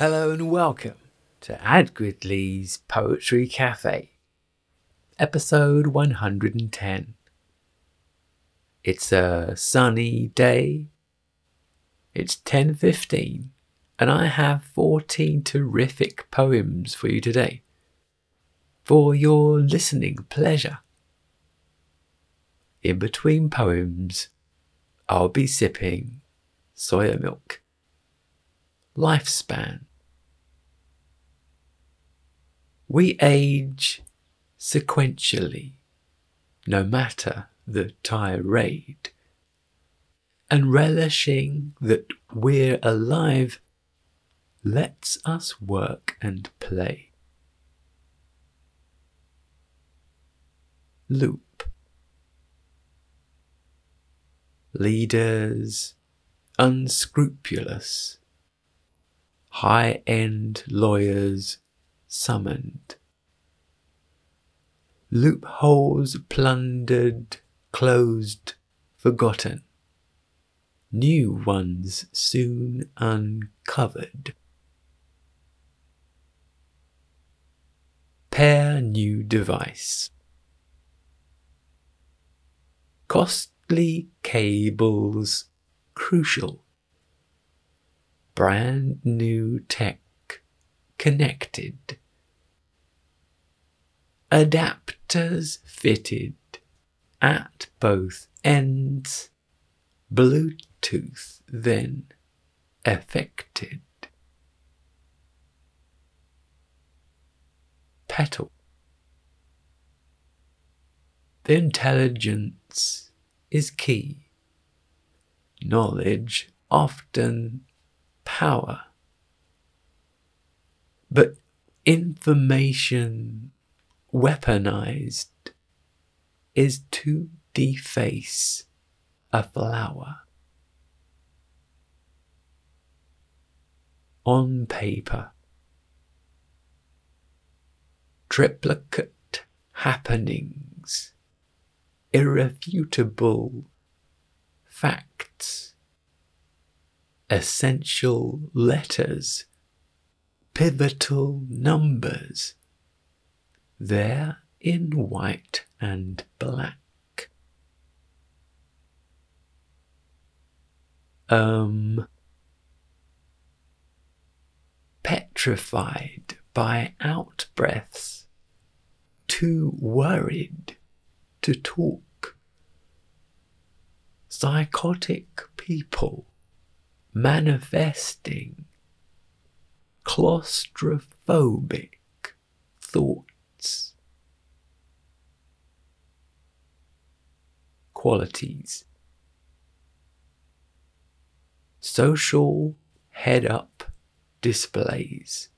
Hello and welcome to Ad Gridley's Poetry Cafe, episode 110. It's a sunny day. It's 10:15 and I have 14 terrific poems for you today for your listening pleasure. In between poems, I'll be sipping soya milk. Lifespan. We age sequentially, no matter the tirade, and relishing that we're alive lets us work and play. Loop. leaders unscrupulous, high end lawyers summoned, loopholes plundered, closed, forgotten, new ones soon uncovered. Pair new device. Costly cables crucial. Brand new tech connected. Adapters fitted at both ends. Bluetooth then affected. Petal. The intelligence is key. Knowledge often power. But information weaponized is to deface a flower. On paper, triplicate happenings. Irrefutable facts, essential letters, pivotal numbers, there in white and black. Um, petrified by out breaths, too worried to talk. Psychotic people manifesting claustrophobic thoughts. Qualities Social head up displays.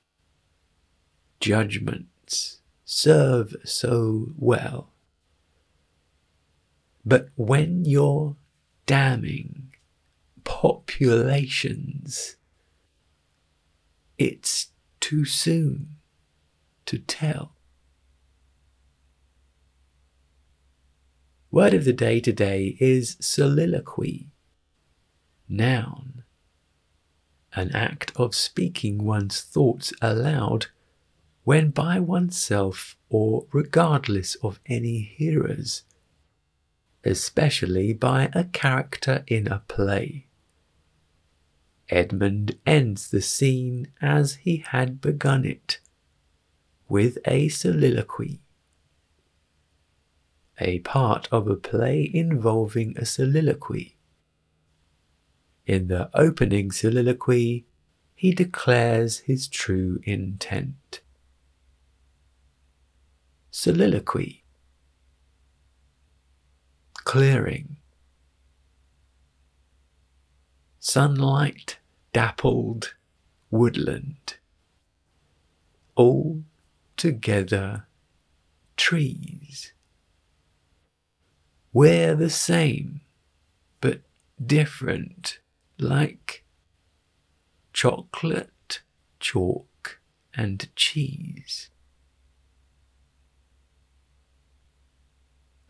Judgments serve so well but when you're damning populations, it's too soon to tell. Word of the day today is soliloquy. Noun. An act of speaking one's thoughts aloud when by oneself or regardless of any hearers especially by a character in a play. Edmund ends the scene as he had begun it, with a soliloquy. A part of a play involving a soliloquy. In the opening soliloquy, he declares his true intent. Soliloquy clearing. Sunlight dappled woodland. All together trees. We're the same, but different, like chocolate, chalk, and cheese.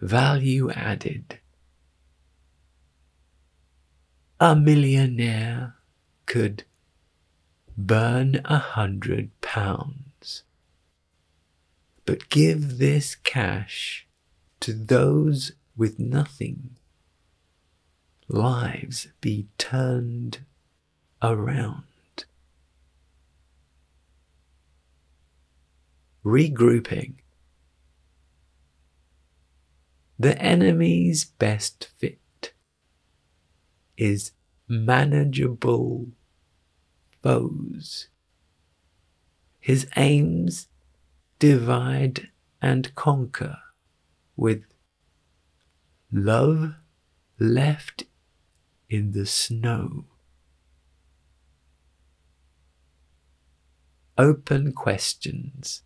value added. A millionaire could burn a hundred pounds. But give this cash to those with nothing. Lives be turned around. Regrouping. The enemy's best fit is manageable foes. His aims divide and conquer with love left in the snow. Open questions.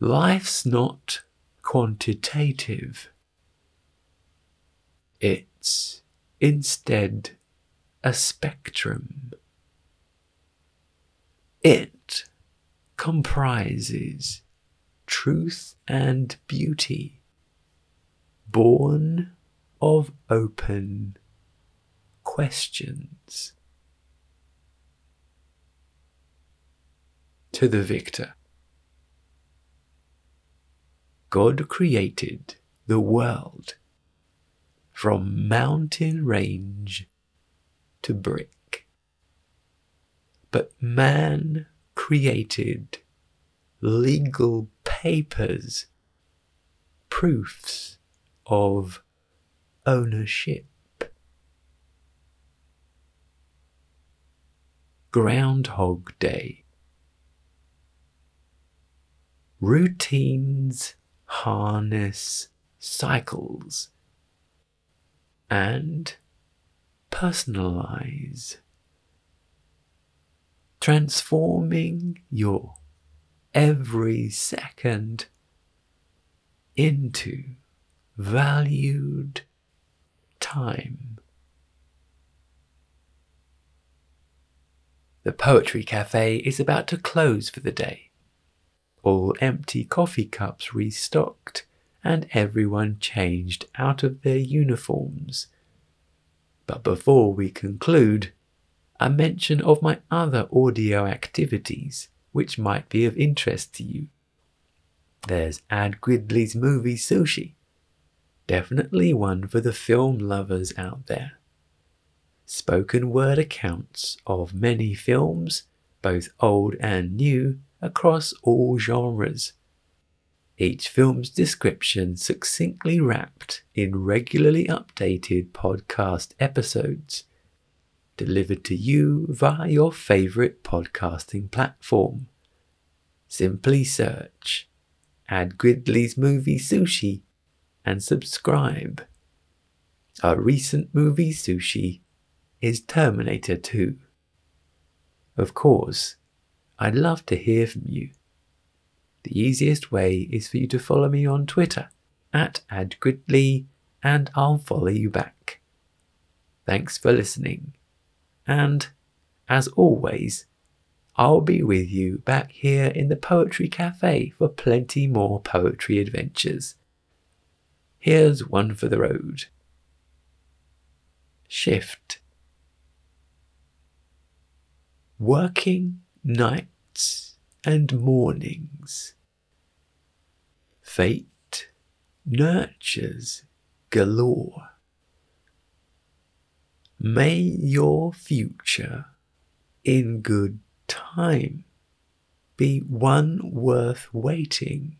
Life's not quantitative. It's instead a spectrum. It comprises truth and beauty, born of open questions. To the victor. God created the world from mountain range to brick. But man created legal papers, proofs of ownership. Groundhog Day. Routines harness cycles and personalize, transforming your every second into valued time. The Poetry Cafe is about to close for the day. All empty coffee cups restocked, and everyone changed out of their uniforms. But before we conclude, a mention of my other audio activities which might be of interest to you. There's Ad Gridley's movie Sushi. Definitely one for the film lovers out there. Spoken word accounts of many films, both old and new, across all genres. Each film's description succinctly wrapped in regularly updated podcast episodes delivered to you via your favorite podcasting platform. Simply search Ad Gridley's Movie Sushi and subscribe. Our recent movie Sushi is Terminator 2. Of course, I'd love to hear from you. The easiest way is for you to follow me on Twitter at AdGridley and I'll follow you back. Thanks for listening. And, as always, I'll be with you back here in the Poetry Cafe for plenty more poetry adventures. Here's one for the road. Shift. Working nights and mornings. Fate nurtures galore. May your future in good time be one worth waiting